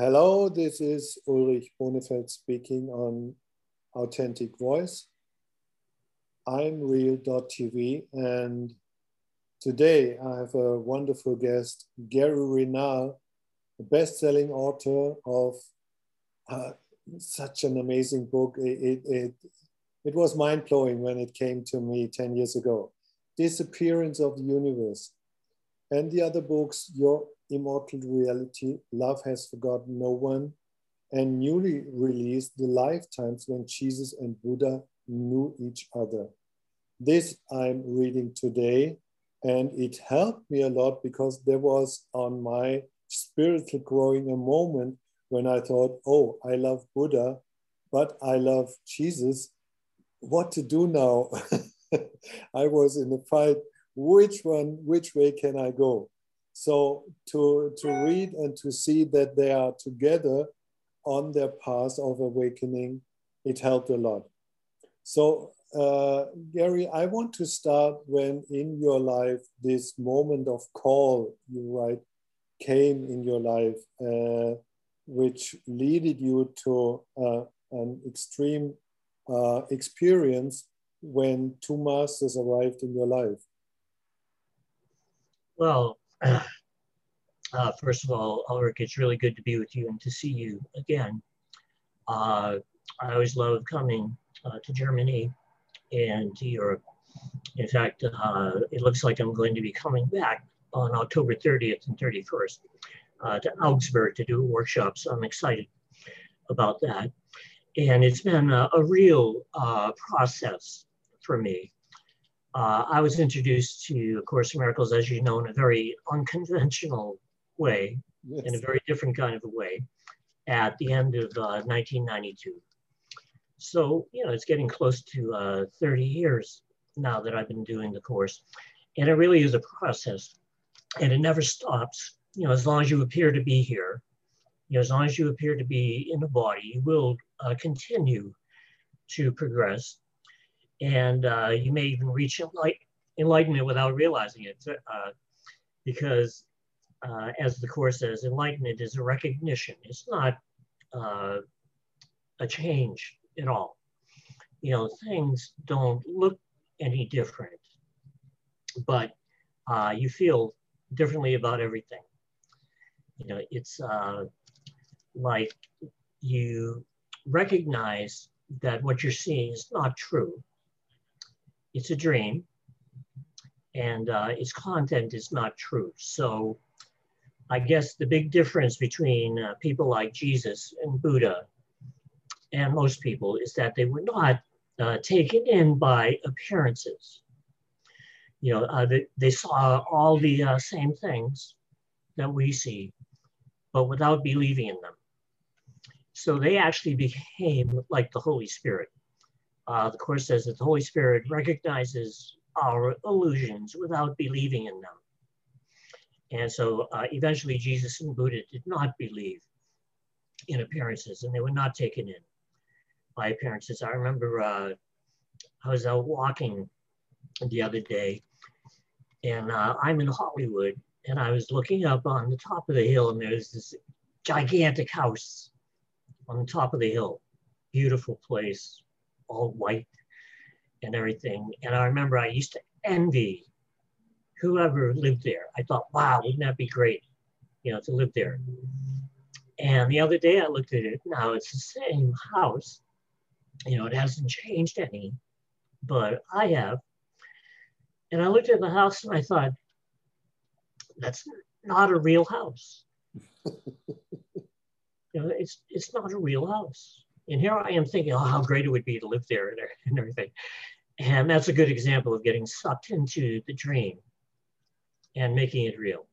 Hello, this is Ulrich Bonefeld speaking on Authentic Voice. I'm Real.tv and today I have a wonderful guest, Gary Renard, a best-selling author of uh, such an amazing book. It, it, it, it was mind-blowing when it came to me 10 years ago. Disappearance of the Universe. And the other books, Your Immortal Reality, Love Has Forgotten No One, and newly released The Lifetimes When Jesus and Buddha Knew Each Other. This I'm reading today, and it helped me a lot because there was on my spiritual growing a moment when I thought, oh, I love Buddha, but I love Jesus. What to do now? I was in a fight. Which one, which way can I go? So to, to read and to see that they are together on their path of awakening, it helped a lot. So uh, Gary, I want to start when in your life this moment of call, you write, came in your life, uh, which leaded you to uh, an extreme uh, experience when two masters arrived in your life. Well, uh, first of all, Ulrich, it's really good to be with you and to see you again. Uh, I always love coming uh, to Germany and to Europe. In fact, uh, it looks like I'm going to be coming back on October 30th and 31st uh, to Augsburg to do a workshop, so I'm excited about that. And it's been a, a real uh, process for me uh, I was introduced to A Course in Miracles, as you know, in a very unconventional way, yes. in a very different kind of a way, at the end of uh, 1992. So, you know, it's getting close to uh, 30 years now that I've been doing the course. And it really is a process, and it never stops. You know, as long as you appear to be here, you know, as long as you appear to be in the body, you will uh, continue to progress and uh, you may even reach enlight- enlightenment without realizing it uh, because uh, as the course says enlightenment is a recognition. It's not uh, a change at all. You know things don't look any different but uh, you feel differently about everything. You know it's uh, like you recognize that what you're seeing is not true it's a dream and uh, its content is not true. So I guess the big difference between uh, people like Jesus and Buddha and most people is that they were not uh, taken in by appearances. You know, uh, they, they, saw all the uh, same things that we see, but without believing in them. So they actually became like the Holy Spirit. Uh, the Course says that the Holy Spirit recognizes our illusions without believing in them. And so uh, eventually Jesus and Buddha did not believe in appearances and they were not taken in by appearances. I remember uh, I was out walking the other day and uh, I'm in Hollywood and I was looking up on the top of the hill and there's this gigantic house on the top of the hill. Beautiful place, all white and everything. And I remember I used to envy whoever lived there. I thought, wow, wouldn't that be great, you know, to live there. And the other day I looked at it. Now it's the same house. You know, it hasn't changed any, but I have. And I looked at the house and I thought, that's not a real house. you know, it's it's not a real house. And here I am thinking, oh, how great it would be to live there and everything. And that's a good example of getting sucked into the dream and making it real.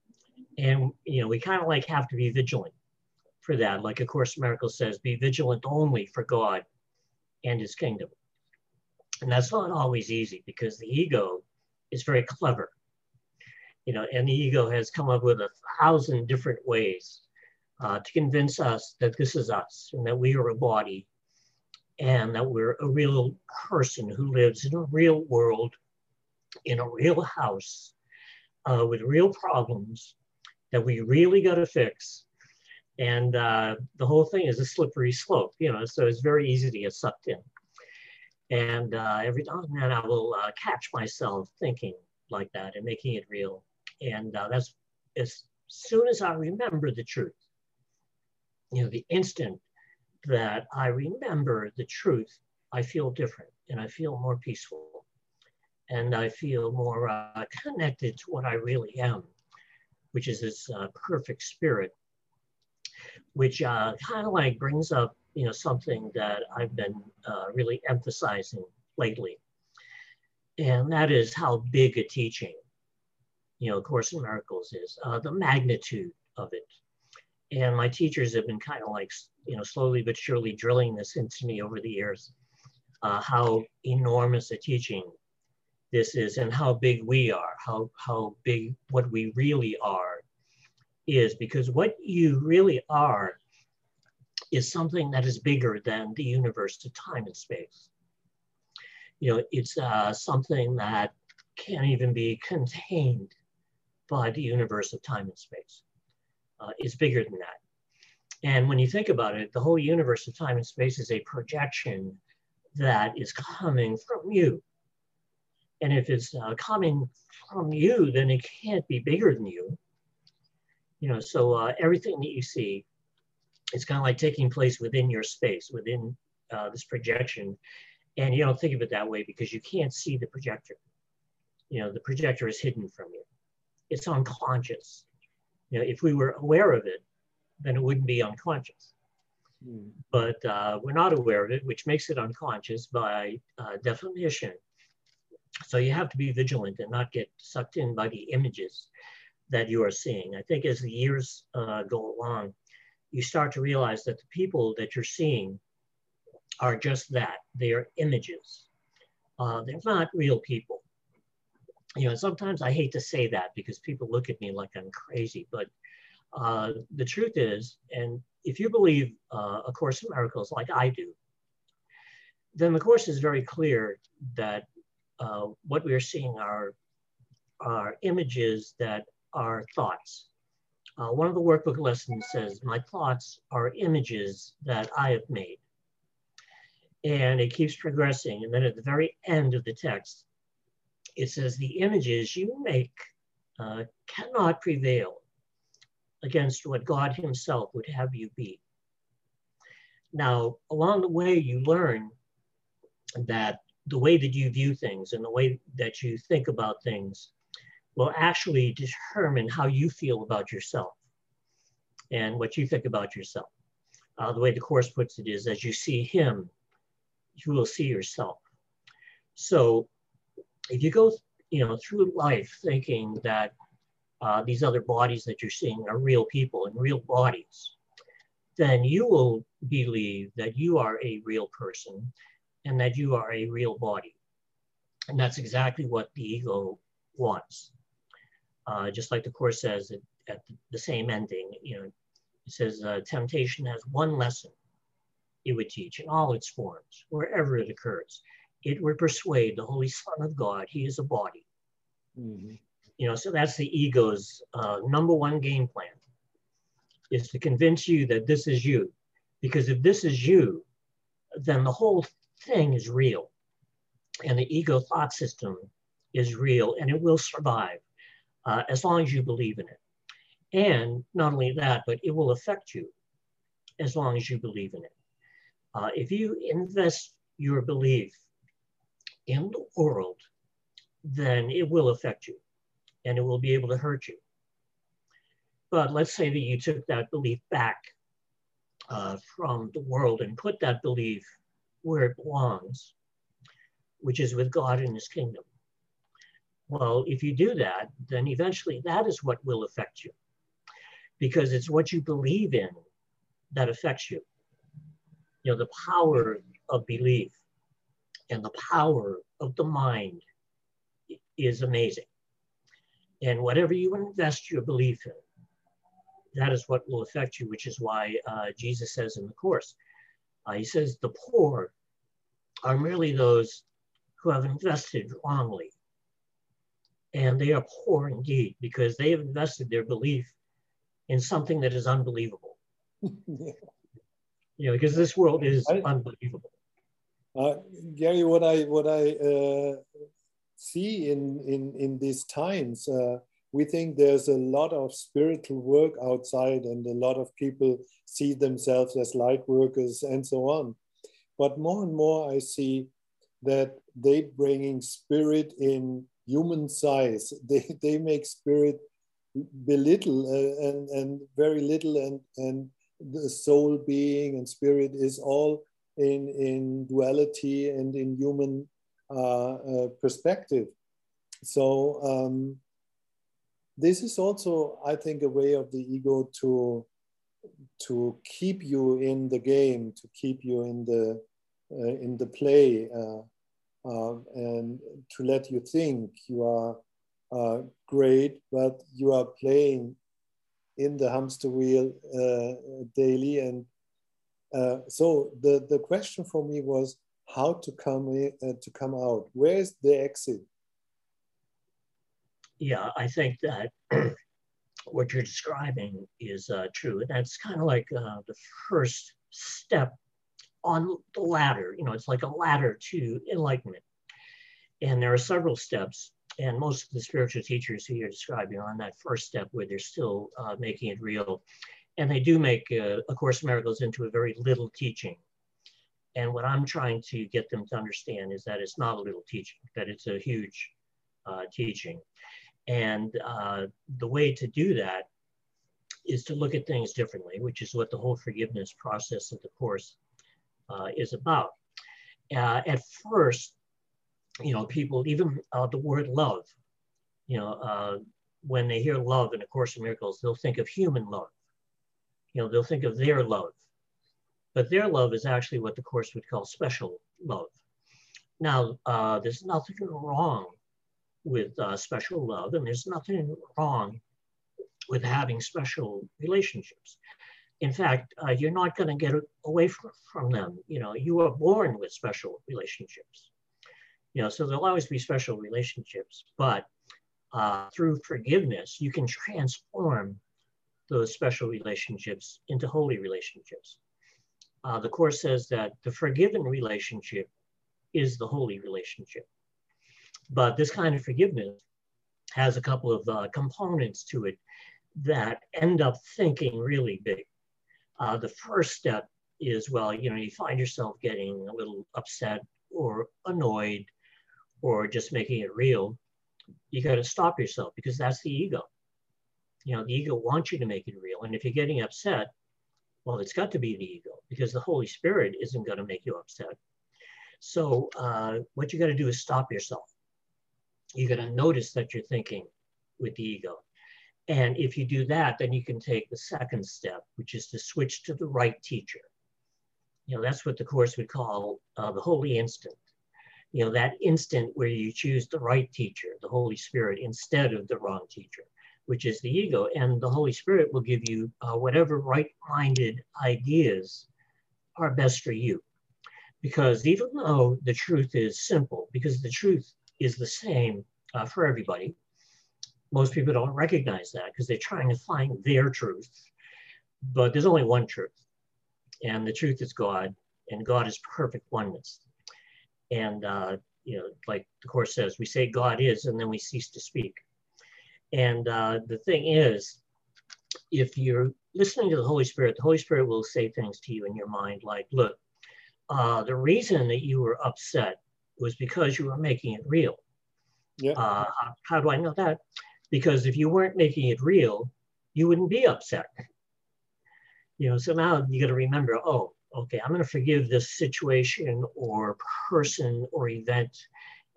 And, you know, we kind of like have to be vigilant for that. Like A Course in Miracles says, be vigilant only for God and his kingdom. And that's not always easy because the ego is very clever. You know, and the ego has come up with a thousand different ways uh, to convince us that this is us and that we are a body and that we're a real person who lives in a real world, in a real house, uh, with real problems that we really got to fix. And uh, the whole thing is a slippery slope, you know, so it's very easy to get sucked in. And uh, every now and then I will uh, catch myself thinking like that and making it real. And uh, that's as soon as I remember the truth, you know, the instant that I remember the truth, I feel different and I feel more peaceful and I feel more uh, connected to what I really am, which is this uh, perfect spirit, which uh, kind of like brings up, you know, something that I've been uh, really emphasizing lately. And that is how big a teaching, you know, Course in Miracles is, uh, the magnitude of it. And my teachers have been kind of like, you know, slowly but surely drilling this into me over the years, uh, how enormous a teaching this is and how big we are, how, how big what we really are is, because what you really are is something that is bigger than the universe of time and space. You know, it's uh, something that can't even be contained by the universe of time and space. Uh, is bigger than that. And when you think about it, the whole universe of time and space is a projection that is coming from you. And if it's uh, coming from you, then it can't be bigger than you. You know, so uh, everything that you see it's kind of like taking place within your space, within uh, this projection. And you don't think of it that way because you can't see the projector. You know, the projector is hidden from you. It's unconscious. You know, if we were aware of it, then it wouldn't be unconscious. Mm. But uh, we're not aware of it, which makes it unconscious by uh, definition. So you have to be vigilant and not get sucked in by the images that you are seeing. I think as the years uh, go along, you start to realize that the people that you're seeing are just that. They are images. Uh, they're not real people. You know, sometimes I hate to say that because people look at me like I'm crazy, but uh, the truth is, and if you believe uh, A Course in Miracles like I do, then the Course is very clear that uh, what we are seeing are, are images that are thoughts. Uh, one of the workbook lessons says, my thoughts are images that I have made. And it keeps progressing. And then at the very end of the text, it says, the images you make uh, cannot prevail against what God Himself would have you be. Now, along the way, you learn that the way that you view things and the way that you think about things will actually determine how you feel about yourself and what you think about yourself. Uh, the way the Course puts it is as you see Him, you will see yourself. So if you go you know, through life thinking that uh, these other bodies that you're seeing are real people and real bodies, then you will believe that you are a real person and that you are a real body. And that's exactly what the ego wants. Uh, just like the Course says at, at, the same ending, you know, it says uh, temptation has one lesson it would teach in all its forms, wherever it occurs. It would persuade the Holy Son of God, he is a body. Mm-hmm. You know, so that's the ego's uh, number one game plan is to convince you that this is you. Because if this is you, then the whole thing is real. And the ego thought system is real and it will survive uh, as long as you believe in it. And not only that, but it will affect you as long as you believe in it. Uh, if you invest your belief in the world, then it will affect you and it will be able to hurt you. But let's say that you took that belief back uh, from the world and put that belief where it belongs, which is with God in his kingdom. Well, if you do that, then eventually that is what will affect you because it's what you believe in that affects you. You know, the power of belief and the power of the mind is amazing. And whatever you invest your belief in, that is what will affect you, which is why uh, Jesus says in the Course, uh, he says, the poor are merely those who have invested wrongly. And they are poor indeed because they have invested their belief in something that is unbelievable. yeah. You know, because this world is unbelievable. Uh, Gary, what I what I uh, see in in in these times, uh, we think there's a lot of spiritual work outside, and a lot of people see themselves as light workers and so on. But more and more, I see that they bringing spirit in human size. They they make spirit belittle uh, and and very little, and and the soul being and spirit is all in, in duality and in human uh, uh, perspective. So um, this is also, I think, a way of the ego to to keep you in the game, to keep you in the uh, in the play, uh, uh, and to let you think you are uh, great, but you are playing in the hamster wheel daily and uh, so the, the question for me was how to come in, uh, to come out. Where is the exit? Yeah, I think that what you're describing is uh, true. And that's kind of like uh, the first step on the ladder. You know, it's like a ladder to enlightenment. And there are several steps. And most of the spiritual teachers who you're describing are on that first step where they're still uh, making it real and they do make uh, A Course in Miracles into a very little teaching. And what I'm trying to get them to understand is that it's not a little teaching, that it's a huge uh, teaching. And uh, the way to do that is to look at things differently, which is what the whole forgiveness process of the Course uh, is about. Uh, at first, you know, people, even uh, the word love, you know, when they hear love in A Course in Miracles, they'll think of human love you know, they'll think of their love. But their love is actually what the Course would call special love. Now, uh, there's nothing wrong with uh, special love, and there's nothing wrong with having special relationships. In fact, uh, you're not going to get away from, from them. You know, you are born with special relationships. You know, so there'll always be special relationships, but uh, through forgiveness, you can transform those special relationships into holy relationships. Uh, the Course says that the forgiven relationship is the holy relationship. But this kind of forgiveness has a couple of uh, components to it that end up thinking really big. Uh, the first step is well, you know, you find yourself getting a little upset or annoyed or just making it real. You got to stop yourself because that's the ego you know, the ego wants you to make it real. And if you're getting upset, well, it's got to be the ego because the Holy Spirit isn't going to make you upset. So uh, what you got to do is stop yourself. You got to notice that you're thinking with the ego. And if you do that, then you can take the second step, which is to switch to the right teacher. You know, that's what the Course would call uh, the holy instant. You know, that instant where you choose the right teacher, the Holy Spirit, instead of the wrong teacher which is the ego. And the Holy Spirit will give you uh, whatever right minded ideas are best for you. Because even though the truth is simple, because the truth is the same uh, for everybody, most people don't recognize that because they're trying to find their truth. But there's only one truth, and the truth is God, and God is perfect oneness. And, uh, you know, like the Course says, we say God is, and then we cease to speak. And uh, the thing is, if you're listening to the Holy Spirit, the Holy Spirit will say things to you in your mind like, look, uh, the reason that you were upset was because you were making it real. Yeah. Uh, how do I know that? Because if you weren't making it real, you wouldn't be upset. You know, so now you got to remember, oh, okay, I'm going to forgive this situation or person or event,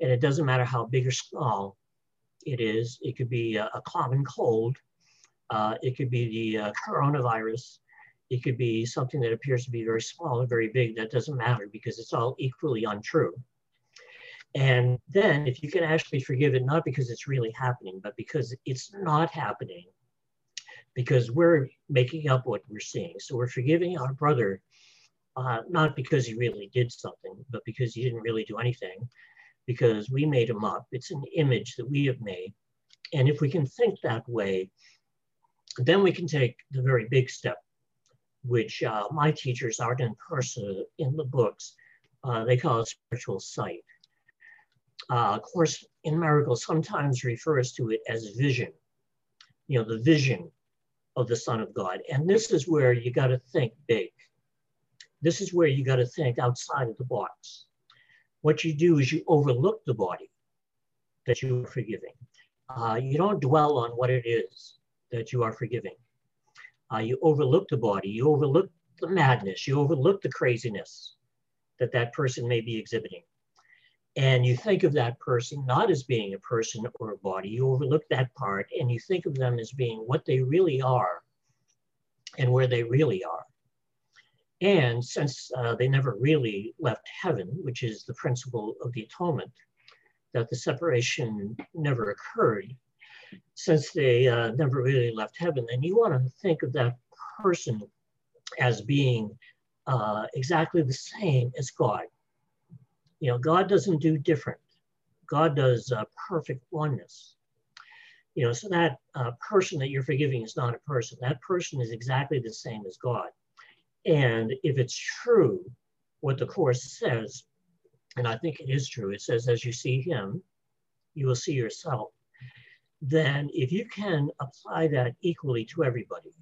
and it doesn't matter how big or small it is. It could be a, a common cold. Uh, it could be the uh, coronavirus. It could be something that appears to be very small or very big. That doesn't matter because it's all equally untrue. And then if you can actually forgive it, not because it's really happening, but because it's not happening, because we're making up what we're seeing. So we're forgiving our brother, uh, not because he really did something, but because he didn't really do anything because we made them up. It's an image that we have made. And if we can think that way, then we can take the very big step which uh, my teachers Arten and Pursah in the books. Uh, they call it spiritual sight. Uh, Course in Miracles sometimes refers to it as vision, you know, the vision of the Son of God. And this is where you got to think big. This is where you got to think outside of the box. What you do is you overlook the body that you are forgiving. Uh, you don't dwell on what it is that you are forgiving. Uh, you overlook the body, you overlook the madness, you overlook the craziness that that person may be exhibiting. And you think of that person not as being a person or a body, you overlook that part and you think of them as being what they really are and where they really are. And since uh, they never really left heaven, which is the principle of the atonement, that the separation never occurred, since they uh, never really left heaven, then you want to think of that person as being uh, exactly the same as God. You know, God doesn't do different. God does uh, perfect oneness. You know, so that uh, person that you're forgiving is not a person. That person is exactly the same as God. And if it's true, what the Course says, and I think it is true, it says, as you see him, you will see yourself. Then, if you can apply that equally to everybody,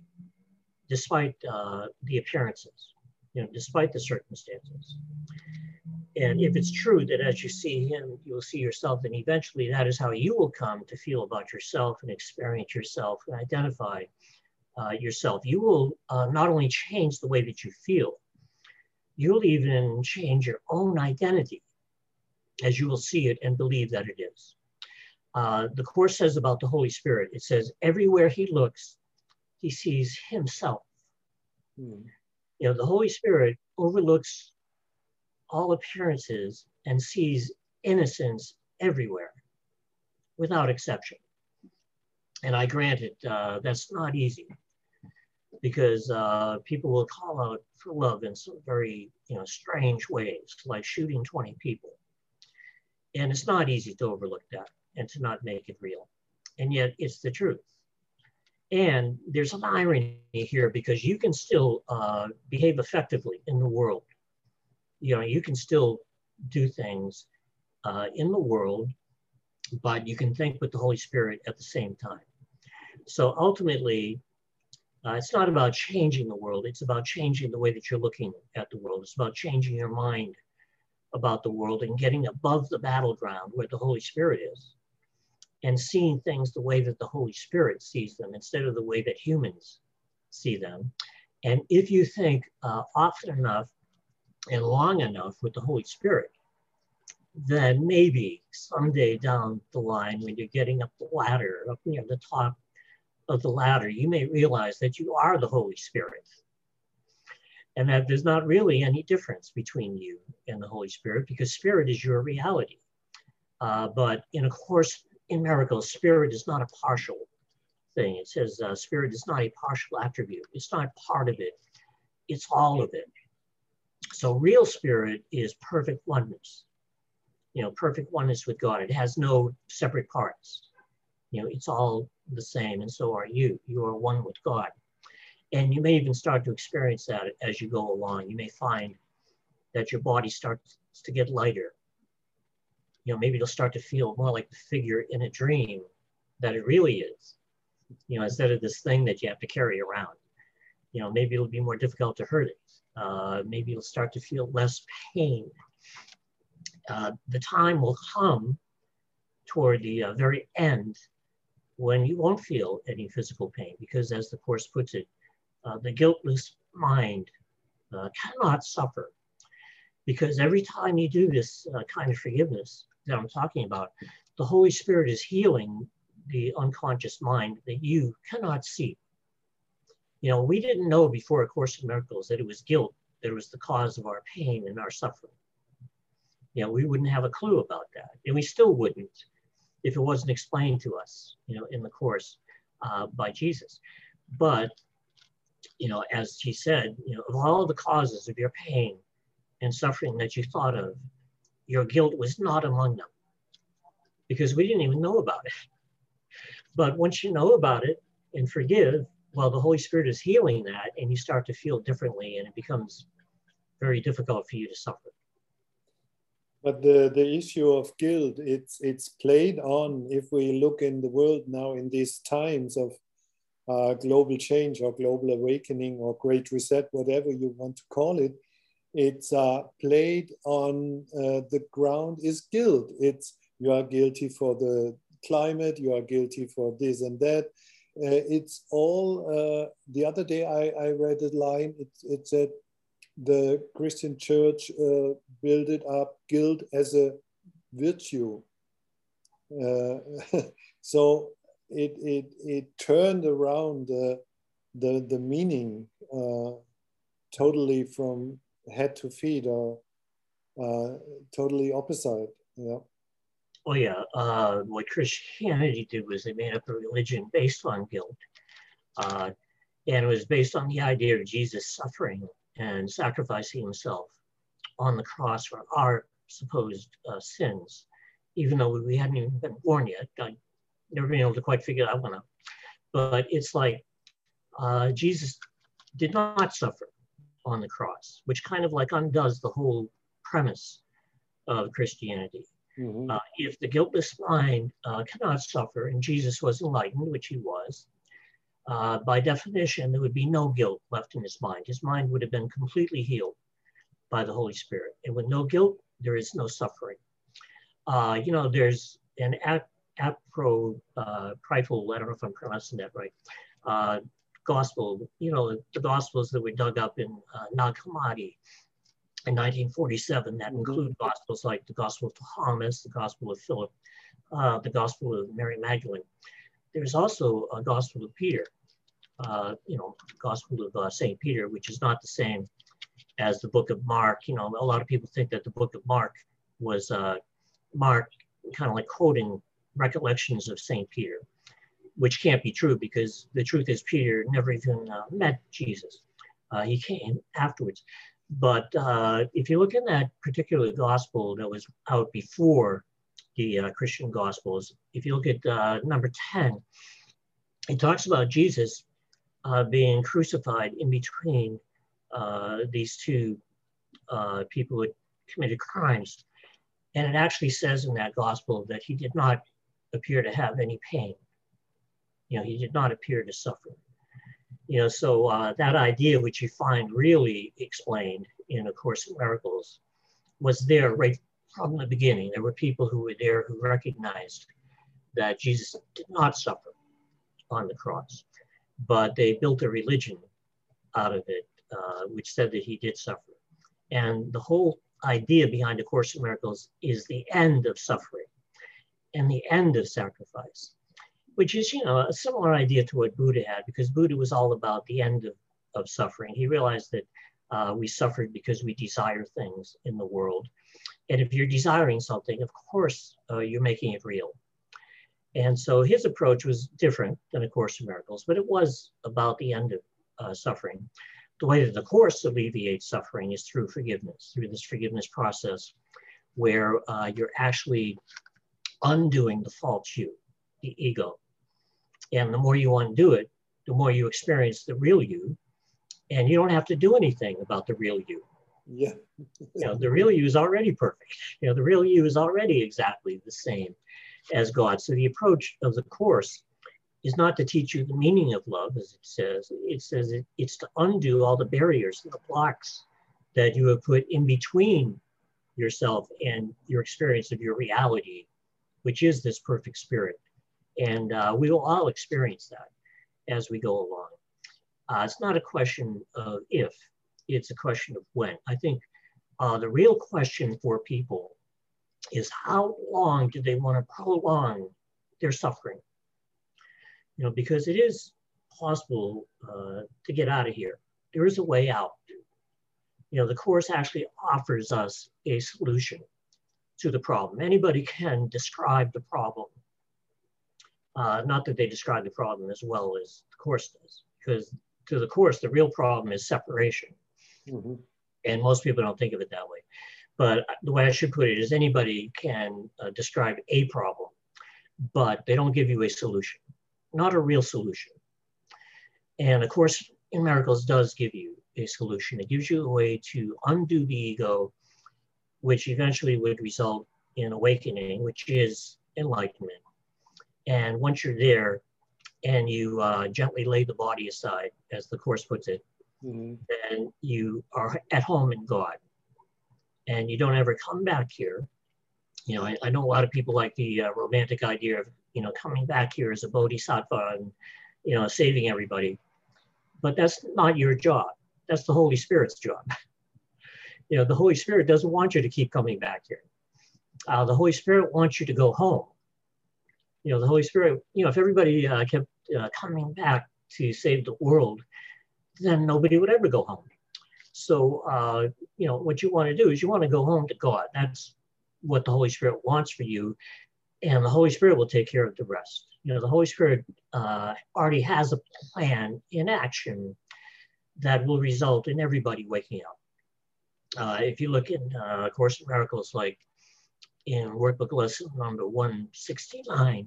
despite uh, the appearances, you know, despite the circumstances, and if it's true that as you see him, you will see yourself, then eventually that is how you will come to feel about yourself and experience yourself and identify uh, yourself, you will uh, not only change the way that you feel, you'll even change your own identity as you will see it and believe that it is. Uh, the Course says about the Holy Spirit, it says, everywhere he looks, he sees himself. Hmm. You know, the Holy Spirit overlooks all appearances and sees innocence everywhere without exception. And I grant it, uh, that's not easy because uh, people will call out for love in some very you know strange ways, like shooting 20 people. And it's not easy to overlook that and to not make it real. And yet it's the truth. And there's an irony here because you can still uh, behave effectively in the world. You know, you can still do things uh, in the world, but you can think with the Holy Spirit at the same time. So ultimately, uh, it's not about changing the world. It's about changing the way that you're looking at the world. It's about changing your mind about the world and getting above the battleground where the Holy Spirit is and seeing things the way that the Holy Spirit sees them instead of the way that humans see them. And if you think uh, often enough and long enough with the Holy Spirit, then maybe someday down the line when you're getting up the ladder, up near the top of the ladder, you may realize that you are the Holy Spirit and that there's not really any difference between you and the Holy Spirit because Spirit is your reality. Uh, but in a course in miracles, Spirit is not a partial thing. It says uh, Spirit is not a partial attribute. It's not part of it. It's all of it. So real Spirit is perfect oneness. You know, perfect oneness with God. It has no separate parts. You know, it's all the same, and so are you. You are one with God. And you may even start to experience that as you go along. You may find that your body starts to get lighter. You know, maybe it'll start to feel more like the figure in a dream that it really is. You know, instead of this thing that you have to carry around. You know, maybe it'll be more difficult to hurt it. Uh, maybe you'll start to feel less pain. Uh, the time will come toward the uh, very end when you won't feel any physical pain because as the course puts it uh, the guiltless mind uh, cannot suffer. Because every time you do this uh, kind of forgiveness that i'm talking about the holy spirit is healing the unconscious mind that you cannot see. You know we didn't know before a course in miracles that it was guilt that was the cause of our pain and our suffering. You know we wouldn't have a clue about that and we still wouldn't if it wasn't explained to us, you know, in the course uh, by Jesus. But, you know, as he said, you know, of all the causes of your pain and suffering that you thought of, your guilt was not among them because we didn't even know about it. But once you know about it and forgive, well, the Holy Spirit is healing that, and you start to feel differently, and it becomes very difficult for you to suffer. But the, the issue of guilt, it's it's played on if we look in the world now in these times of uh, global change or global awakening or great reset, whatever you want to call it, it's uh, played on uh, the ground is guilt. It's you are guilty for the climate, you are guilty for this and that. Uh, it's all, uh, the other day I, I read a line, it, it said the Christian church uh, built up guilt as a virtue. so it, it, it turned around the, the, the meaning uh, totally from head to feet or uh, totally opposite. Yeah. Oh yeah. Uh, what Christianity did was they made up a religion based on guilt. Uh, and it was based on the idea of Jesus suffering and sacrificing himself on the cross for our supposed uh, sins, even though we hadn't even been born yet. God never been able to quite figure that one out. But it's like uh, Jesus did not suffer on the cross, which kind of like undoes the whole premise of Christianity. Mm-hmm. Uh, if the guiltless mind uh, cannot suffer, and Jesus was enlightened, which he was, uh, by definition, there would be no guilt left in his mind. His mind would have been completely healed by the Holy Spirit. And with no guilt, there is no suffering. Uh, you know, there's an apro uh, prideful, I don't know if I'm pronouncing that right, uh, gospel, you know, the gospels that were dug up in uh, Nag Hammadi in 1947 that include gospels like the Gospel of Thomas, the Gospel of Philip, uh, the Gospel of Mary Magdalene. There's also a Gospel of Peter, uh, you know, Gospel of uh, St. Peter, which is not the same as the book of Mark. You know, a lot of people think that the book of Mark was uh, Mark kind of like quoting recollections of St. Peter, which can't be true because the truth is Peter never even uh, met Jesus. Uh, he came afterwards. But uh, if you look in that particular gospel that was out before the uh, Christian gospels, if you look at uh, number 10, it talks about Jesus uh, being crucified in between these two people who committed crimes. And it actually says in that gospel that he did not appear to have any pain. You know, he did not appear to suffer. You know, so uh, that idea, which you find really explained in A Course in Miracles, was there right from the beginning. There were people who were there who recognized that Jesus did not suffer on the cross, but they built a religion out of it, uh, which said that he did suffer. And the whole idea behind A Course in Miracles is the end of suffering and the end of sacrifice, which is, you know, a similar idea to what Buddha had, because Buddha was all about the end of, of suffering. He realized that uh, we suffered because we desire things in the world. And if you're desiring something, of course, uh, you're making it real. And so his approach was different than A Course in Miracles, but it was about the end of uh, suffering. The way that the Course alleviates suffering is through forgiveness, through this forgiveness process where uh, you're actually undoing the false you, the ego. And the more you undo it, the more you experience the real you. And you don't have to do anything about the real you. Yeah. you know, the real you is already perfect. You know, the real you is already exactly the same as God. So the approach of the Course is not to teach you the meaning of love, as it says. It says it, it's to undo all the barriers and the blocks that you have put in between yourself and your experience of your reality which is this perfect spirit. And uh, we will all experience that as we go along. Uh, it's not a question of if, it's a question of when. I think uh, the real question for people is how long do they want to prolong their suffering? You know, because it is possible uh, to get out of here. There is a way out. You know, the Course actually offers us a solution to the problem. Anybody can describe the problem. Uh, not that they describe the problem as well as the course does, because to the course, the real problem is separation. Mm-hmm. And most people don't think of it that way. But the way I should put it is anybody can uh, describe a problem, but they don't give you a solution, not a real solution. And of course, in Miracles does give you a solution. It gives you a way to undo the ego, which eventually would result in awakening, which is enlightenment. And once you're there and you uh, gently lay the body aside, as the Course puts it, mm-hmm. then you are at home in God. And you don't ever come back here. You know, I, I know a lot of people like the uh, romantic idea of, you know, coming back here as a bodhisattva and, you know, saving everybody. But that's not your job. That's the Holy Spirit's job. you know, the Holy Spirit doesn't want you to keep coming back here. Uh, the Holy Spirit wants you to go home. You know, the Holy Spirit, you know, if everybody uh, kept uh, coming back to save the world, then nobody would ever go home. So, uh, you know, what you want to do is you want to go home to God. That's what the Holy Spirit wants for you. And the Holy Spirit will take care of the rest. You know, the Holy Spirit uh, already has a plan in action that will result in everybody waking up. Uh, if you look in uh, Course in Miracles, like in workbook lesson number 169,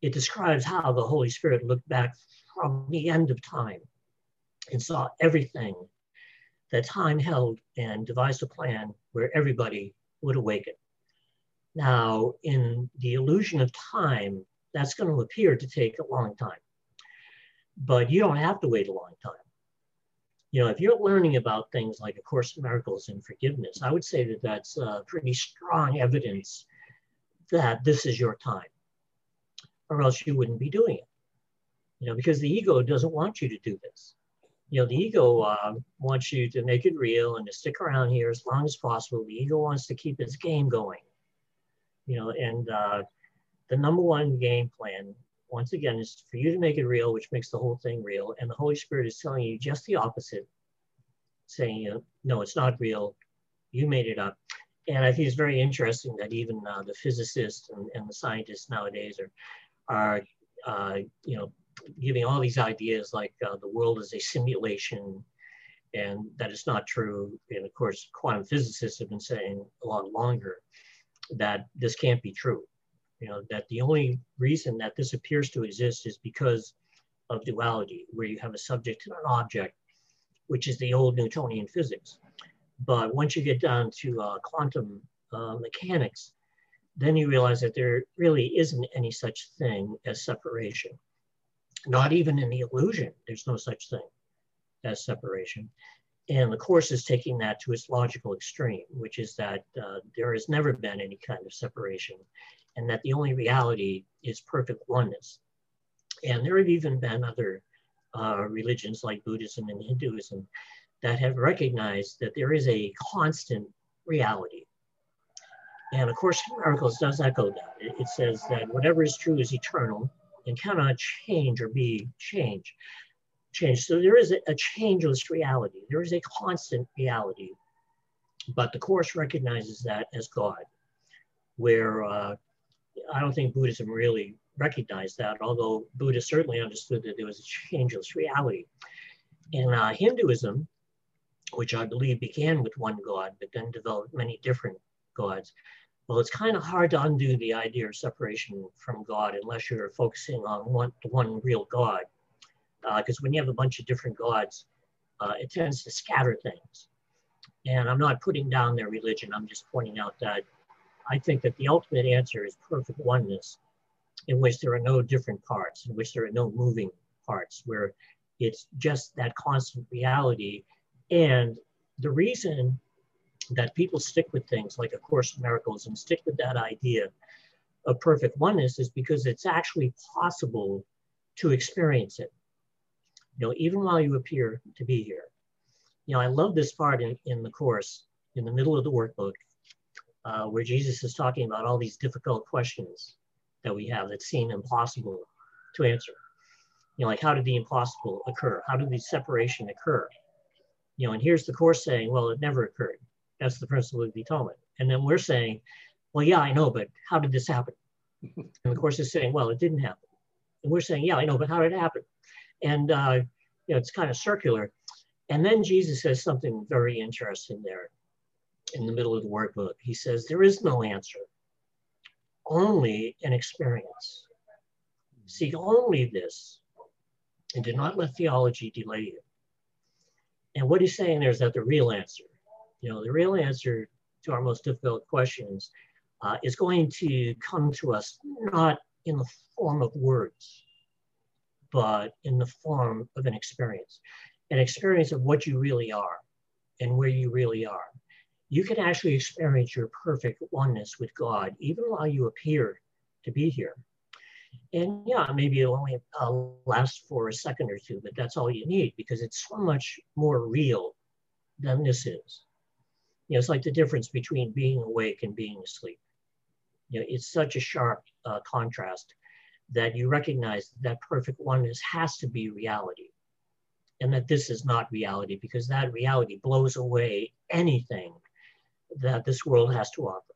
it describes how the Holy Spirit looked back from the end of time and saw everything that time held and devised a plan where everybody would awaken. Now, in the illusion of time, that's going to appear to take a long time. But you don't have to wait a long time you know, if you're learning about things like A Course in Miracles and forgiveness, I would say that that's uh, pretty strong evidence that this is your time, or else you wouldn't be doing it. You know, because the ego doesn't want you to do this. You know, the ego uh, wants you to make it real and to stick around here as long as possible. The ego wants to keep its game going. You know, and uh, the number one game plan once again, is for you to make it real, which makes the whole thing real. And the Holy Spirit is telling you just the opposite, saying, you know, no, it's not real. You made it up. And I think it's very interesting that even uh, the physicists and, and, the scientists nowadays are, are uh, you know, giving all these ideas like uh, the world is a simulation and that is not true. And of course, quantum physicists have been saying a lot longer that this can't be true you know, that the only reason that this appears to exist is because of duality, where you have a subject and an object, which is the old Newtonian physics. But once you get down to uh, quantum uh, mechanics, then you realize that there really isn't any such thing as separation. Not even in the illusion, there's no such thing as separation. And the Course is taking that to its logical extreme, which is that uh, there has never been any kind of separation and that the only reality is perfect oneness. And there have even been other uh, religions like Buddhism and Hinduism that have recognized that there is a constant reality. And of course, Miracles does echo that. It, it says that whatever is true is eternal and cannot change or be changed. Change. So there is a, a changeless reality. There is a constant reality, but the Course recognizes that as God, where uh, I don't think Buddhism really recognized that, although Buddha certainly understood that there was a changeless reality. In uh, Hinduism, which I believe began with one God, but then developed many different gods, well, it's kind of hard to undo the idea of separation from God unless you're focusing on one, one real God. Because uh, when you have a bunch of different gods, uh, it tends to scatter things. And I'm not putting down their religion, I'm just pointing out that I think that the ultimate answer is perfect oneness, in which there are no different parts, in which there are no moving parts, where it's just that constant reality. And the reason that people stick with things like A Course in Miracles and stick with that idea of perfect oneness is because it's actually possible to experience it. You know, even while you appear to be here. You know, I love this part in, in the course, in the middle of the workbook, uh, where Jesus is talking about all these difficult questions that we have that seem impossible to answer. You know, like how did the impossible occur? How did the separation occur? You know, and here's the course saying, well, it never occurred. That's the principle of the atonement. And then we're saying, well, yeah, I know, but how did this happen? and the course is saying, well, it didn't happen. And we're saying, yeah, I know, but how did it happen? And uh, you know, it's kind of circular. And then Jesus says something very interesting there in the middle of the workbook. He says, There is no answer, only an experience. Seek only this, and do not let theology delay you. And what he's saying there is that the real answer, you know, the real answer to our most difficult questions uh, is going to come to us not in the form of words, but in the form of an experience, an experience of what you really are and where you really are. You can actually experience your perfect oneness with God even while you appear to be here. And yeah, maybe it'll only uh, last for a second or two, but that's all you need because it's so much more real than this is. You know, it's like the difference between being awake and being asleep. You know, it's such a sharp uh, contrast that you recognize that, perfect oneness has to be reality and that this is not reality because that reality blows away anything that this world has to offer.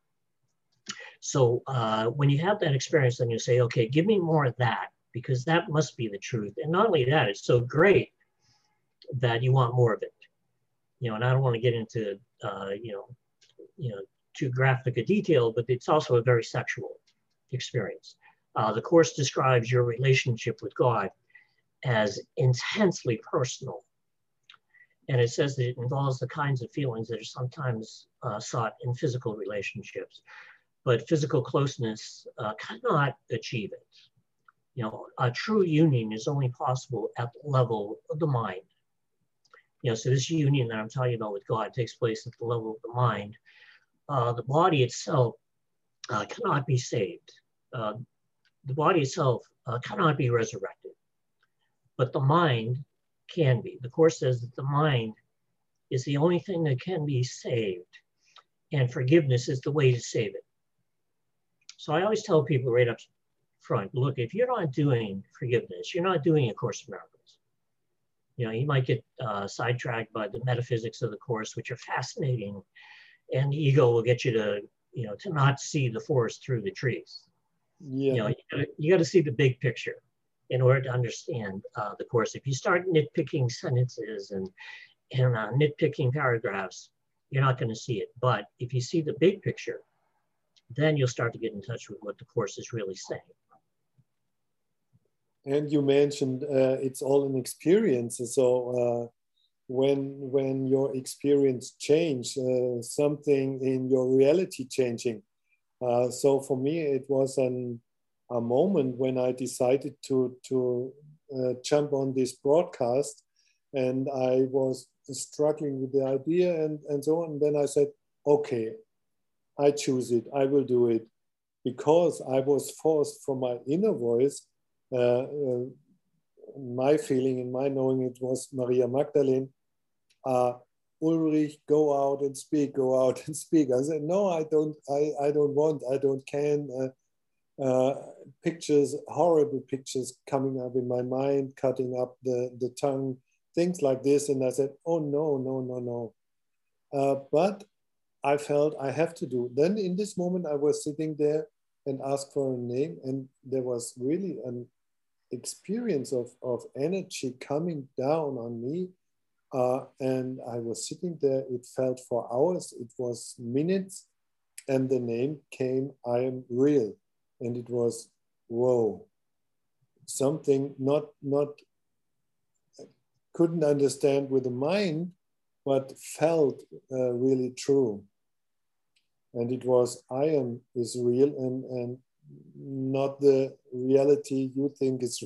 So uh, when you have that experience, then you say, okay, give me more of that because that must be the truth. And not only that, it's so great that you want more of it. You know, and I don't want to get into, uh, you know, you know, too graphic a detail, but it's also a very sexual experience. Uh, the Course describes your relationship with God as intensely personal. And it says that it involves the kinds of feelings that are sometimes uh, sought in physical relationships but physical closeness uh, cannot achieve it. You know, a true union is only possible at the level of the mind. You know, so this union that I'm talking about with God takes place at the level of the mind. Uh, the body itself uh, cannot be saved. Uh, the body itself uh, cannot be resurrected, but the mind can be. The Course says that the mind is the only thing that can be saved, and forgiveness is the way to save it. So I always tell people right up front, look, if you're not doing forgiveness, you're not doing a Course of Miracles. You know, you might get uh, sidetracked by the metaphysics of the Course, which are fascinating, and the ego will get you to, you know, to not see the forest through the trees. Yeah. You know, you gotta, you gotta see the big picture in order to understand uh, the Course. If you start nitpicking sentences and, and uh, nitpicking paragraphs, you're not going to see it. But if you see the big picture, then you'll start to get in touch with what the course is really saying. And you mentioned uh, it's all an experience. So uh, when when your experience change, uh, something in your reality changing. Uh, so for me, it was an a moment when I decided to to uh, jump on this broadcast, and I was struggling with the idea and and so on. And then I said, okay, I choose it, I will do it. Because I was forced from my inner voice, my feeling and my knowing it was Maria Magdalene, uh, Ulrich, go out and speak, go out and speak. I said, no, I don't, I, I don't want, I don't can. Uh, uh, pictures, horrible pictures coming up in my mind, cutting up the, the tongue, things like this. And I said, oh, no, no, no, no. Uh, but I felt I have to do. Then in this moment, I was sitting there and asked for a name, and there was really an experience of, of energy coming down on me. Uh, and I was sitting there, it felt for hours, it was minutes, and the name came, I am real. And it was, whoa, something not, not, couldn't understand with the mind, but felt uh, really true. And it was, I am is real and, and not the reality you think is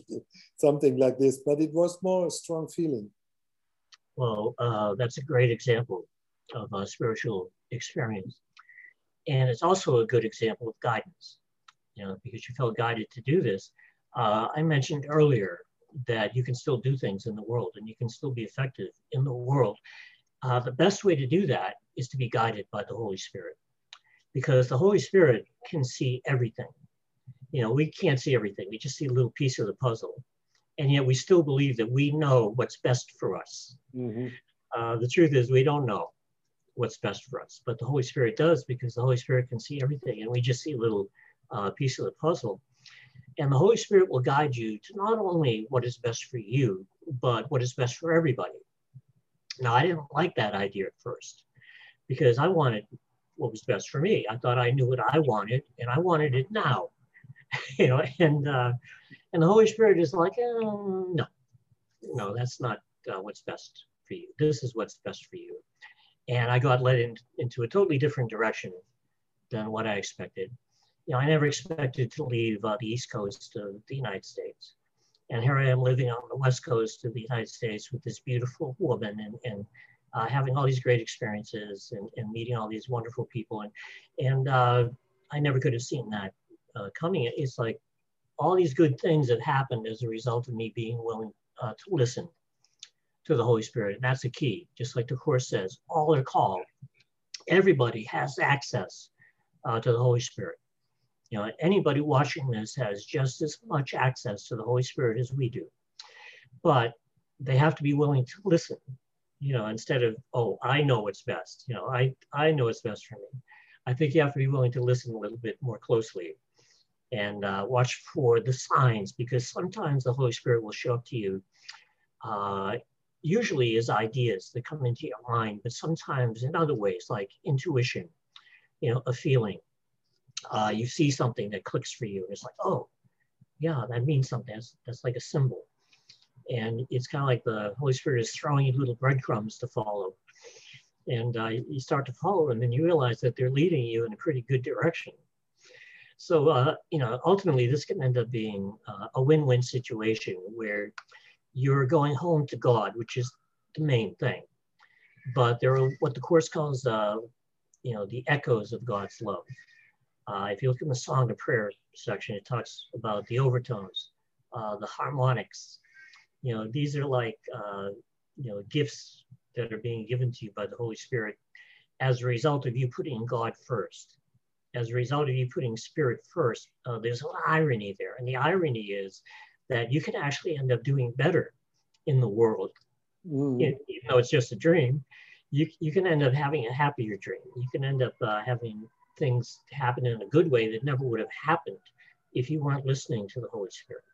something like this, but it was more a strong feeling. Well, uh, that's a great example of a spiritual experience. And it's also a good example of guidance, you know, because you felt guided to do this. Uh, I mentioned earlier that you can still do things in the world and you can still be effective in the world uh, the best way to do that is to be guided by the Holy Spirit because the Holy Spirit can see everything. You know, we can't see everything, we just see a little piece of the puzzle. And yet we still believe that we know what's best for us. Mm-hmm. Uh, the truth is, we don't know what's best for us, but the Holy Spirit does because the Holy Spirit can see everything and we just see a little uh, piece of the puzzle. And the Holy Spirit will guide you to not only what is best for you, but what is best for everybody. Now, I didn't like that idea at first because I wanted what was best for me. I thought I knew what I wanted and I wanted it now, you know, and, uh, and the Holy Spirit is like, oh, no, no, that's not uh, what's best for you. This is what's best for you. And I got led in, into a totally different direction than what I expected. You know, I never expected to leave uh, the East Coast of the United States. And here I am living on the West Coast of the United States with this beautiful woman and, and uh, having all these great experiences and, and meeting all these wonderful people. And, and uh, I never could have seen that uh, coming. It's like all these good things have happened as a result of me being willing uh, to listen to the Holy Spirit. And that's the key. Just like the Course says, all are called. Everybody has access uh, to the Holy Spirit. You know, anybody watching this has just as much access to the Holy Spirit as we do. But they have to be willing to listen, you know, instead of, oh, I know what's best. You know, I, I know what's best for me. I think you have to be willing to listen a little bit more closely and uh, watch for the signs because sometimes the Holy Spirit will show up to you, uh, usually as ideas that come into your mind, but sometimes in other ways like intuition, you know, a feeling. Uh, you see something that clicks for you. It's like, oh, yeah, that means something. That's, that's like a symbol. And it's kind of like the Holy Spirit is throwing you little breadcrumbs to follow. And uh, you start to follow them and you realize that they're leading you in a pretty good direction. So, uh, you know, ultimately this can end up being uh, a win-win situation where you're going home to God, which is the main thing. But there are what the Course calls, uh, you know, the echoes of God's love. Uh, if you look in the Song of Prayer section, it talks about the overtones, uh, the harmonics. You know, these are like, uh, you know, gifts that are being given to you by the Holy Spirit as a result of you putting God first as a result of you putting spirit first, uh, there's an irony there. And the irony is that you can actually end up doing better in the world. Mm. Even though it's just a dream, you, you can end up having a happier dream. You can end up uh, having things happen in a good way that never would have happened if you weren't listening to the Holy Spirit.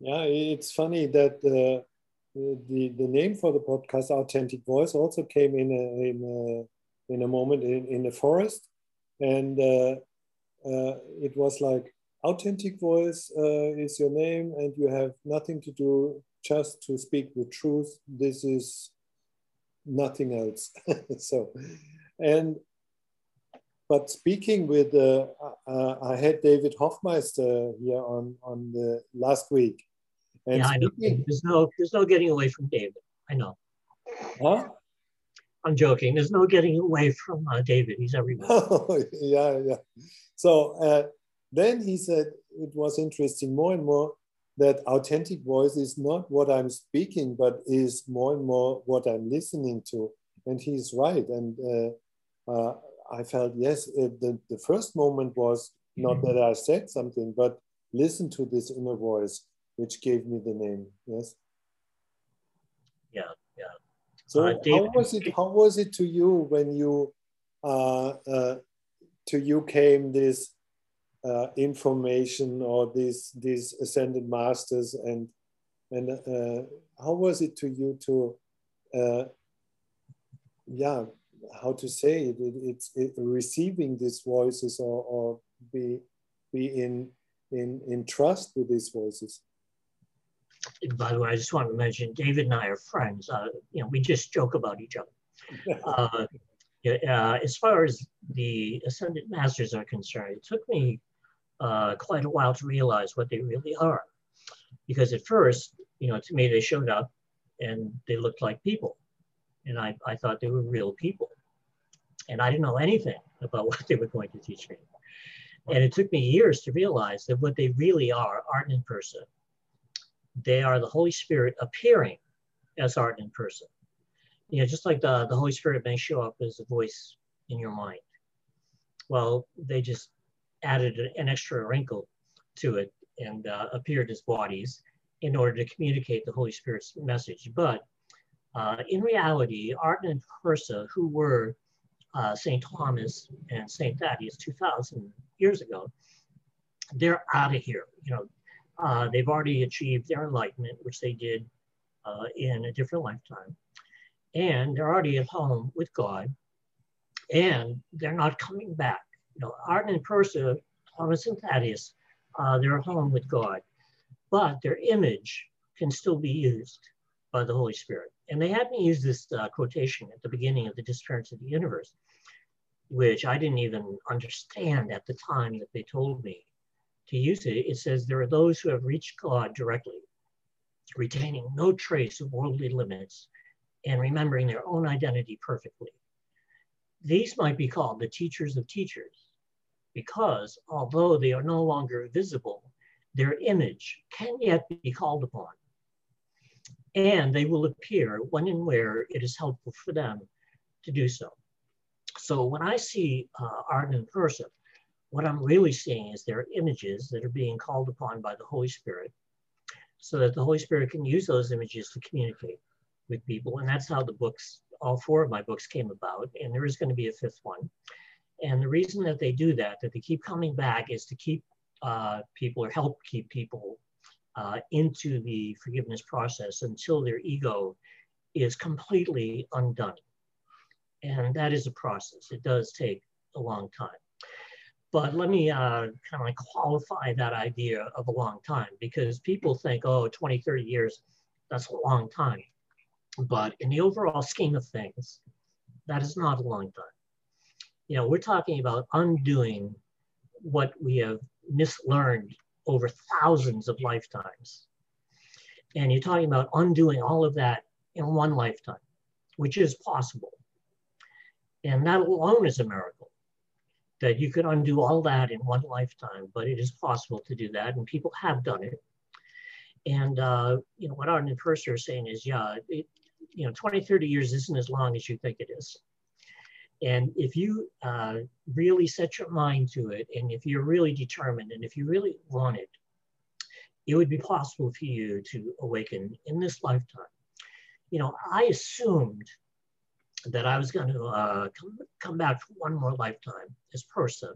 Yeah, it's funny that uh, the, the name for the podcast, Authentic Voice, also came in a, in a, in a moment in, in the forest and uh, uh, it was like authentic voice uh, is your name and you have nothing to do just to speak the truth. This is nothing else. So and but speaking with uh, uh, i had david hoffmeister here on on the last week. And yeah, I know. there's no there's no getting away from david. I know. Huh I'm joking. There's no getting away from uh, David. He's everywhere. Oh, yeah, yeah. So uh, then he said it was interesting more and more that authentic voice is not what I'm speaking, but is more and more what I'm listening to. And he's right. And uh, uh I felt, yes, uh, the, the first moment was not mm-hmm. that I said something, but listen to this inner voice, which gave me the name. Yes. Yeah. So uh, how was it? How was it to you when you uh, uh, to you came this uh, information or these these ascended masters and and uh, how was it to you to uh, yeah how to say it, it it's it, receiving these voices or, or be be in in in trust with these voices by the way, I just want to mention David and I are friends. Uh, you know, we just joke about each other. Uh, uh, as far as the Ascended Masters are concerned, it took me uh, quite a while to realize what they really are. Because at first, you know, to me, they showed up and they looked like people. And I, I thought they were real people. And I didn't know anything about what they were going to teach me. And it took me years to realize that what they really are aren't in person they are the Holy Spirit appearing as Arten and Pursah. You know, just like the, the Holy Spirit may show up as a voice in your mind. Well, they just added an extra wrinkle to it and uh, appeared as bodies in order to communicate the Holy Spirit's message. But uh, in reality, Arten and Pursah, who were uh, St. Thomas and St. Thaddeus 2,000 years ago, they're out of here. You know, uh, they've already achieved their enlightenment, which they did uh, in a different lifetime. And they're already at home with God, and they're not coming back. You know, Arten and Pursah, Thomas and Thaddeus, uh, they're at home with God, but their image can still be used by the Holy Spirit. And they had me use this uh, quotation at the beginning of the disappearance of the universe, which I didn't even understand at the time that they told me to use it. It says, There are those who have reached God directly, retaining no trace of worldly limits and remembering their own identity perfectly. These might be called the teachers of teachers because although they are no longer visible, their image can yet be called upon. And they will appear when and where it is helpful for them to do so. So when I see uh, Arten and Pursah, what I'm really seeing is there are images that are being called upon by the Holy Spirit so that the Holy Spirit can use those images to communicate with people. And that's how the books, all four of my books came about. And there is going to be a fifth one. And the reason that they do that, that they keep coming back, is to keep uh, people or help keep people uh, into the forgiveness process until their ego is completely undone. And that is a process. It does take a long time. But let me uh, kind of qualify that idea of a long time because people think, oh, 20, 30 years, that's a long time. But in the overall scheme of things, that is not a long time. You know, we're talking about undoing what we have mislearned over thousands of lifetimes. And you're talking about undoing all of that in one lifetime, which is possible. And that alone is a miracle that you could undo all that in one lifetime, but it is possible to do that, and people have done it. And uh, you know what Arten and Pursah are saying is, yeah, it, you know, 20, 30 years isn't as long as you think it is. And if you uh, really set your mind to it, and if you're really determined, and if you really want it, it would be possible for you to awaken in this lifetime. You know, I assumed that I was going to uh, come, come back for one more lifetime as person.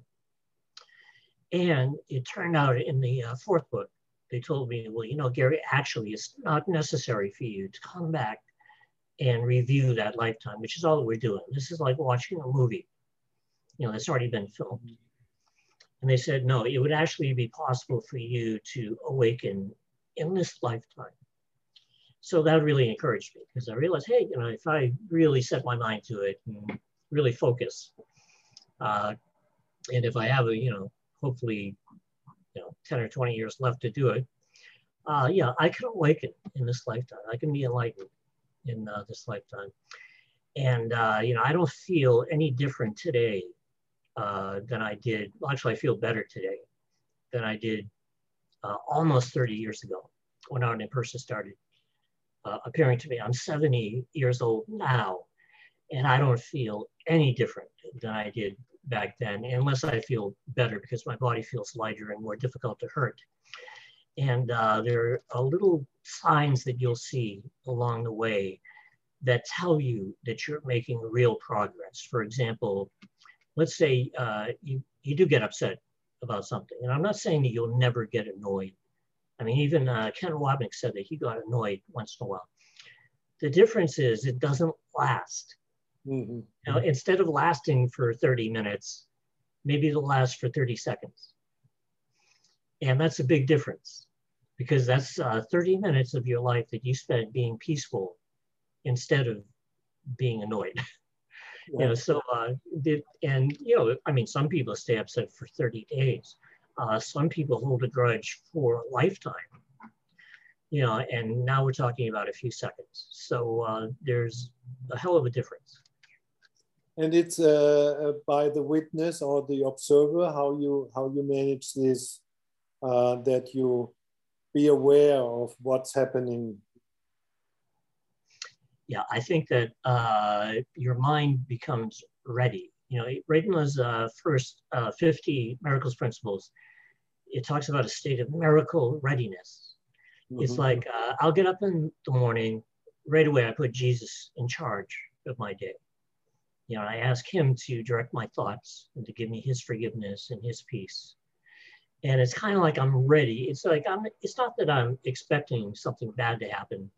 And it turned out in the uh, fourth book, they told me, well, you know, Gary, actually, it's not necessary for you to come back and review that lifetime, which is all we're doing. This is like watching a movie, you know, that's already been filmed. And they said, no, it would actually be possible for you to awaken in this lifetime. So that really encouraged me because I realized, hey, you know, if I really set my mind to it and really focus, uh, and if I have a, you know, hopefully, you know, 10 or 20 years left to do it, uh, yeah, I can awaken in this lifetime. I can be enlightened in uh, this lifetime. And, uh, you know, I don't feel any different today uh, than I did. Actually, I feel better today than I did uh, almost 30 years ago when Arten and Pursah started uh, appearing to me. I'm 70 years old now, and I don't feel any different than I did back then, unless I feel better because my body feels lighter and more difficult to hurt. And uh, there are little signs that you'll see along the way that tell you that you're making real progress. For example, let's say uh, you, you do get upset about something. And I'm not saying that you'll never get annoyed. I mean, even uh, Ken Wapnick said that he got annoyed once in a while. The difference is it doesn't last. Mm-hmm. Now, instead of lasting for 30 minutes, maybe it'll last for 30 seconds. And that's a big difference because that's uh, 30 minutes of your life that you spent being peaceful instead of being annoyed. Yeah. you know, so uh, did, and you know, I mean, some people stay upset for 30 days. Uh, some people hold a grudge for a lifetime. You know, and now we're talking about a few seconds. So uh, there's a hell of a difference. And it's uh, uh, by the witness or the observer how you how you manage this uh, that you be aware of what's happening? Yeah, I think that uh, your mind becomes ready. You know, Radema's uh, first uh, 50 miracles principles, it talks about a state of miracle readiness. Mm-hmm. It's like uh, I'll get up in the morning, right away I put Jesus in charge of my day. You know, I ask him to direct my thoughts and to give me his forgiveness and his peace and it's kind of like I'm ready. It's like I'm. It's not that I'm expecting something bad to happen,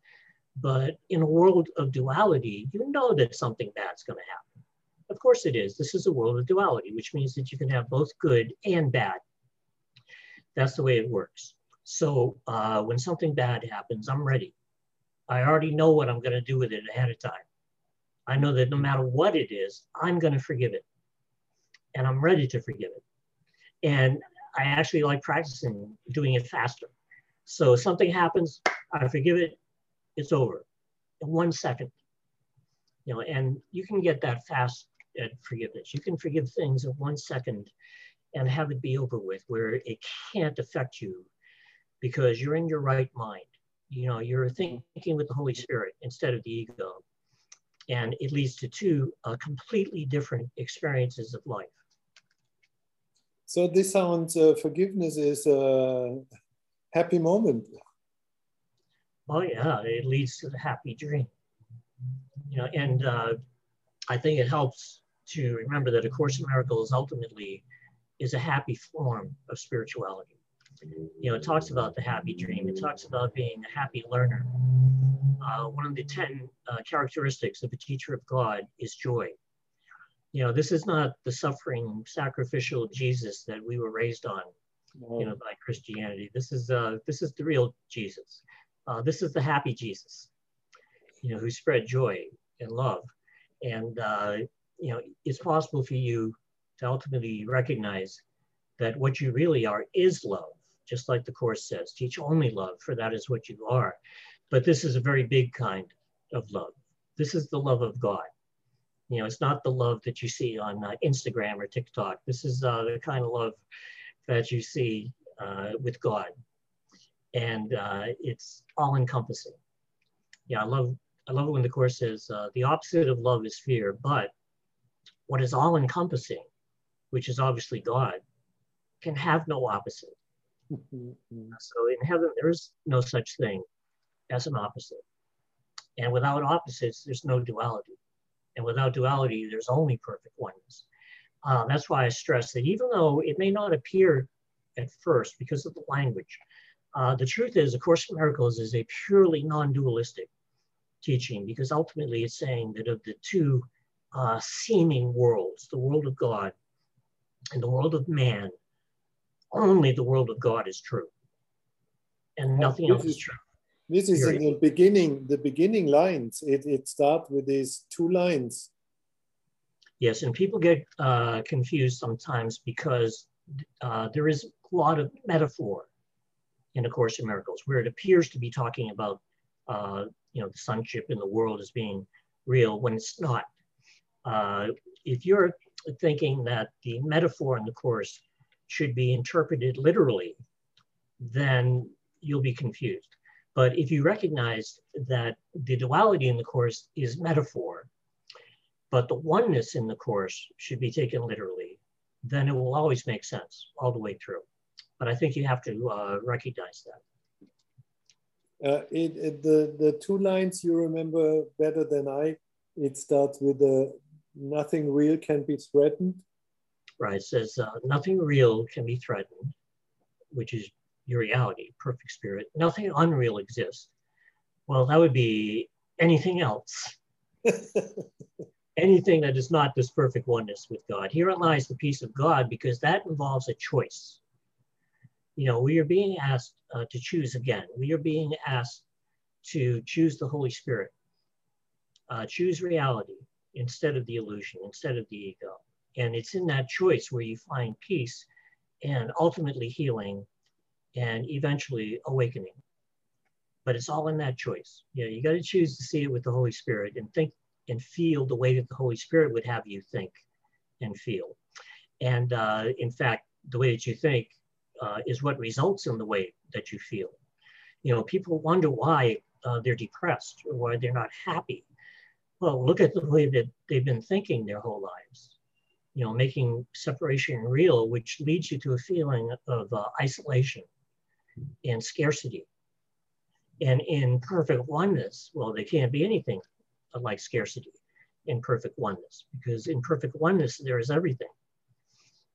but in a world of duality, you know that something bad's going to happen. Of course it is. This is a world of duality, which means that you can have both good and bad. That's the way it works. So uh, when something bad happens, I'm ready. I already know what I'm going to do with it ahead of time. I know that no matter what it is, I'm going to forgive it. And I'm ready to forgive it. And I actually like practicing doing it faster. So something happens, I forgive it, it's over in one second. You know, and you can get that fast at forgiveness. You can forgive things in one second and have it be over with where it can't affect you because you're in your right mind. You know, you're thinking with the Holy Spirit instead of the ego. And it leads to two uh, completely different experiences of life. So this sounds, uh, forgiveness is a happy moment. Oh yeah, it leads to the happy dream. You know, and uh, I think it helps to remember that A Course in Miracles ultimately is a happy form of spirituality. You know, it talks about the happy dream. It talks about being a happy learner. Uh, one of the 10 uh, characteristics of a teacher of God is joy. You know, this is not the suffering, sacrificial Jesus that we were raised on, you know, by Christianity. This is uh, this is the real Jesus. Uh, this is the happy Jesus, you know, who spread joy and love. And uh, you know, it's possible for you to ultimately recognize that what you really are is love, just like the Course says teach only love, for that is what you are. But this is a very big kind of love. This is the love of God. You know, it's not the love that you see on uh, Instagram or TikTok. This is uh, the kind of love that you see uh, with God. And uh, it's all encompassing. Yeah, I love, I love it when the Course says uh, the opposite of love is fear, but what is all encompassing, which is obviously God, can have no opposite. Mm-hmm. so in heaven, there is no such thing as an opposite. And without opposites, there's no duality. And without duality, there's only perfect oneness. Uh, that's why I stress that even though it may not appear at first because of the language, uh, the truth is, A Course in Miracles is a purely non dualistic teaching because ultimately it's saying that of the two uh, seeming worlds, the world of God and the world of man, only the world of God is true. And nothing else is true. This is in the beginning, the beginning lines. It, it starts with these two lines. Yes, and people get uh, confused sometimes because uh, there is a lot of metaphor in A Course in Miracles, where it appears to be talking about, uh, you know, the sonship in the world as being real when it's not. Uh, if you're thinking that the metaphor in the Course should be interpreted literally, then you'll be confused. But if you recognize that the duality in the Course is metaphor, but the oneness in the Course should be taken literally, then it will always make sense all the way through. But I think you have to uh, recognize that. Uh, it, it, the, the two lines you remember better than I, it starts with the nothing real can be threatened. Right, it says uh, nothing real can be threatened, which is your reality, perfect spirit. Nothing unreal exists. Well, that would be anything else. anything that is not this perfect oneness with God. Here lies the peace of God because that involves a choice. You know, we are being asked uh, to choose again. We are being asked to choose the Holy Spirit, uh, choose reality instead of the illusion, instead of the ego. And it's in that choice where you find peace and ultimately healing and eventually awakening. But it's all in that choice. You know, you got to choose to see it with the Holy Spirit and think and feel the way that the Holy Spirit would have you think and feel. And uh, in fact, the way that you think uh, is what results in the way that you feel. You know, people wonder why uh, they're depressed or why they're not happy. Well, look at the way that they've been thinking their whole lives you know, making separation real, which leads you to a feeling of uh, isolation and scarcity. And in perfect oneness, well, there can't be anything like scarcity in perfect oneness, because in perfect oneness, there is everything.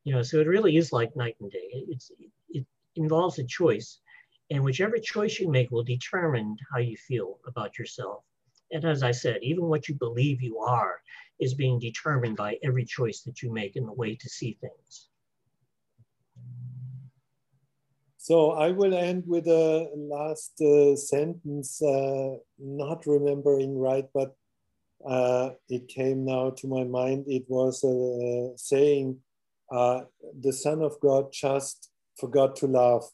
You know, so it really is like night and day. It's, it involves a choice, and whichever choice you make will determine how you feel about yourself. And as I said, even what you believe you are is being determined by every choice that you make in the way to see things. So I will end with a last uh, sentence, uh, not remembering right, but uh, it came now to my mind. It was uh, saying, uh, the Son of God just forgot to laugh.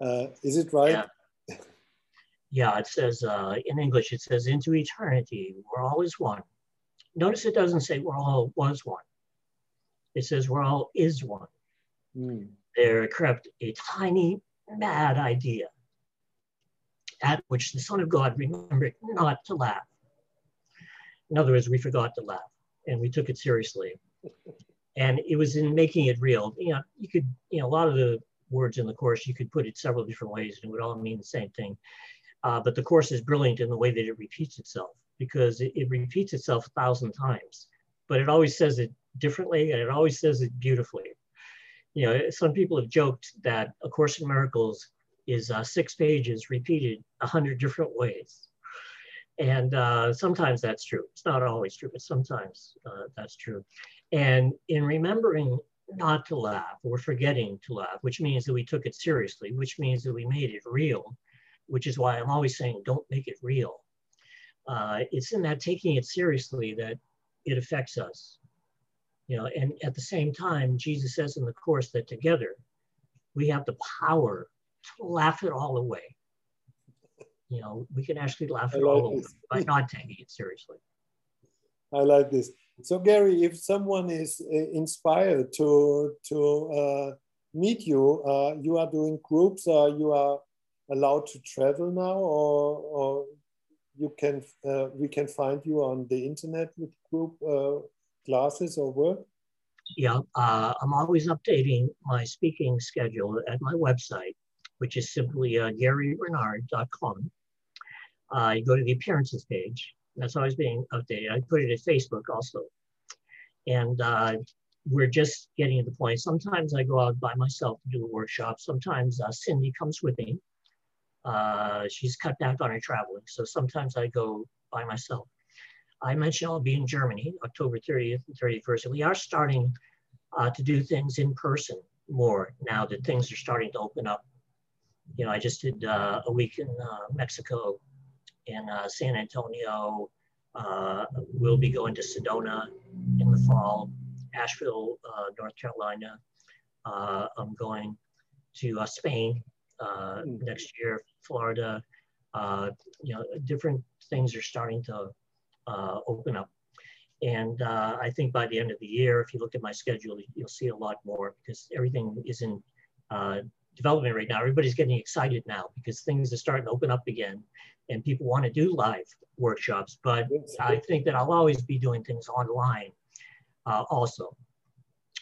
Uh, is it right? Yeah, yeah it says in English, it says, into eternity, we're always one. Notice it doesn't say we're all was one. It says we're all is one. Mm there crept a tiny mad idea at which the Son of God remembered not to laugh. In other words, we forgot to laugh and we took it seriously. And it was in making it real. You know, you could, you know, a lot of the words in the course, you could put it several different ways and it would all mean the same thing. Uh, but the course is brilliant in the way that it repeats itself because it, it repeats itself a thousand times, but it always says it differently and it always says it beautifully you know, some people have joked that A Course in Miracles is uh, six pages repeated a hundred different ways. And uh, sometimes that's true. It's not always true, but sometimes uh, that's true. And in remembering not to laugh or forgetting to laugh, which means that we took it seriously, which means that we made it real, which is why I'm always saying don't make it real. Uh, it's in that taking it seriously that it affects us. You know, and at the same time, Jesus says in the Course that together we have the power to laugh it all away. You know, we can actually laugh it like all this. away by not taking it seriously. I like this. So, Gary, if someone is uh, inspired to to uh, meet you, uh, you are doing groups. Uh, you are allowed to travel now, or, or you can uh, we can find you on the internet with group uh, classes or work? Yeah, uh, I'm always updating my speaking schedule at my website, which is simply uh. Uh, you go to the appearances page. That's always being updated. I put it at Facebook also. And uh, we're just getting to the point. Sometimes I go out by myself to do a workshop. Sometimes uh, Cindy comes with me. Uh, she's cut back on her traveling. So sometimes I go by myself. I mentioned I'll be in Germany, October 30th and 31st. And we are starting uh, to do things in person more now that things are starting to open up. You know, I just did uh, a week in uh, Mexico, in uh, San Antonio. Uh, we'll be going to Sedona in the fall, Asheville, North Carolina. I'm going to Spain mm. next year, Florida. Uh, you know, different things are starting to uh, open up. And uh, I think by the end of the year, if you look at my schedule, you'll see a lot more because everything is in uh, development right now. Everybody's getting excited now because things are starting to open up again and people want to do live workshops. But I think that I'll always be doing things online uh, also.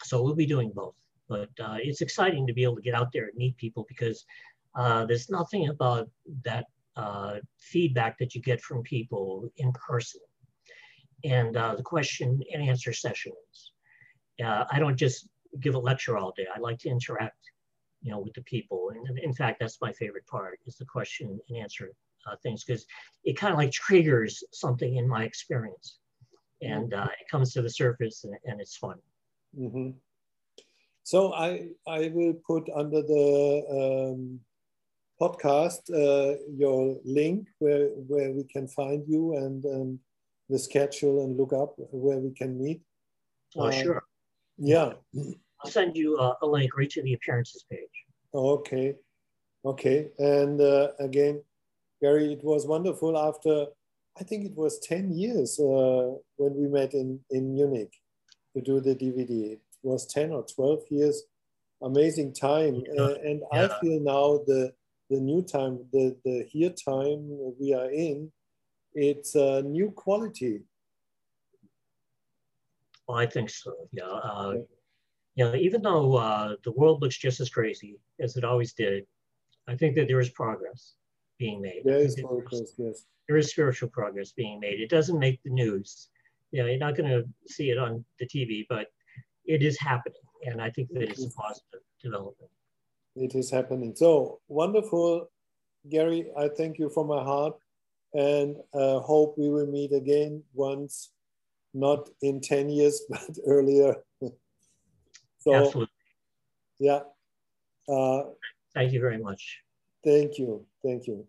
So we'll be doing both. But uh, it's exciting to be able to get out there and meet people because uh, there's nothing about that uh, feedback that you get from people in person and uh, the question and answer sessions. Uh, I don't just give a lecture all day. I like to interact, you know, with the people. And in fact, that's my favorite part is the question and answer uh, things because it kind of like triggers something in my experience, and uh, it comes to the surface and, and it's fun. Mm-hmm. So I I will put under the um, podcast uh, your link where where we can find you and. and the schedule and look up where we can meet? Oh, uh, sure. Yeah. I'll send you a, a, link right to the appearances page. Okay. Okay. And uh, again, Gary, it was wonderful after, I think it was 10 years uh, when we met in, in Munich to do the DVD. Was 10 or 12 years. Amazing time. Yeah. Uh, and yeah. I feel now the, the new time, the, the here time we are in, it's a new quality. Well, I think so. Yeah. Uh, you know, even though uh, the world looks just as crazy as it always did, I think that there is progress being made. There is progress, yes. There is spiritual progress being made. It doesn't make the news. You know, you're not going to see it on the TV, but it is happening. And I think that it's a positive development. It is happening. So wonderful, Gary. I thank you from my heart and uh, hope we will meet again once, not in 10 years, but earlier. so, Absolutely. yeah. Uh, Thank you very much. Thank you. Thank you.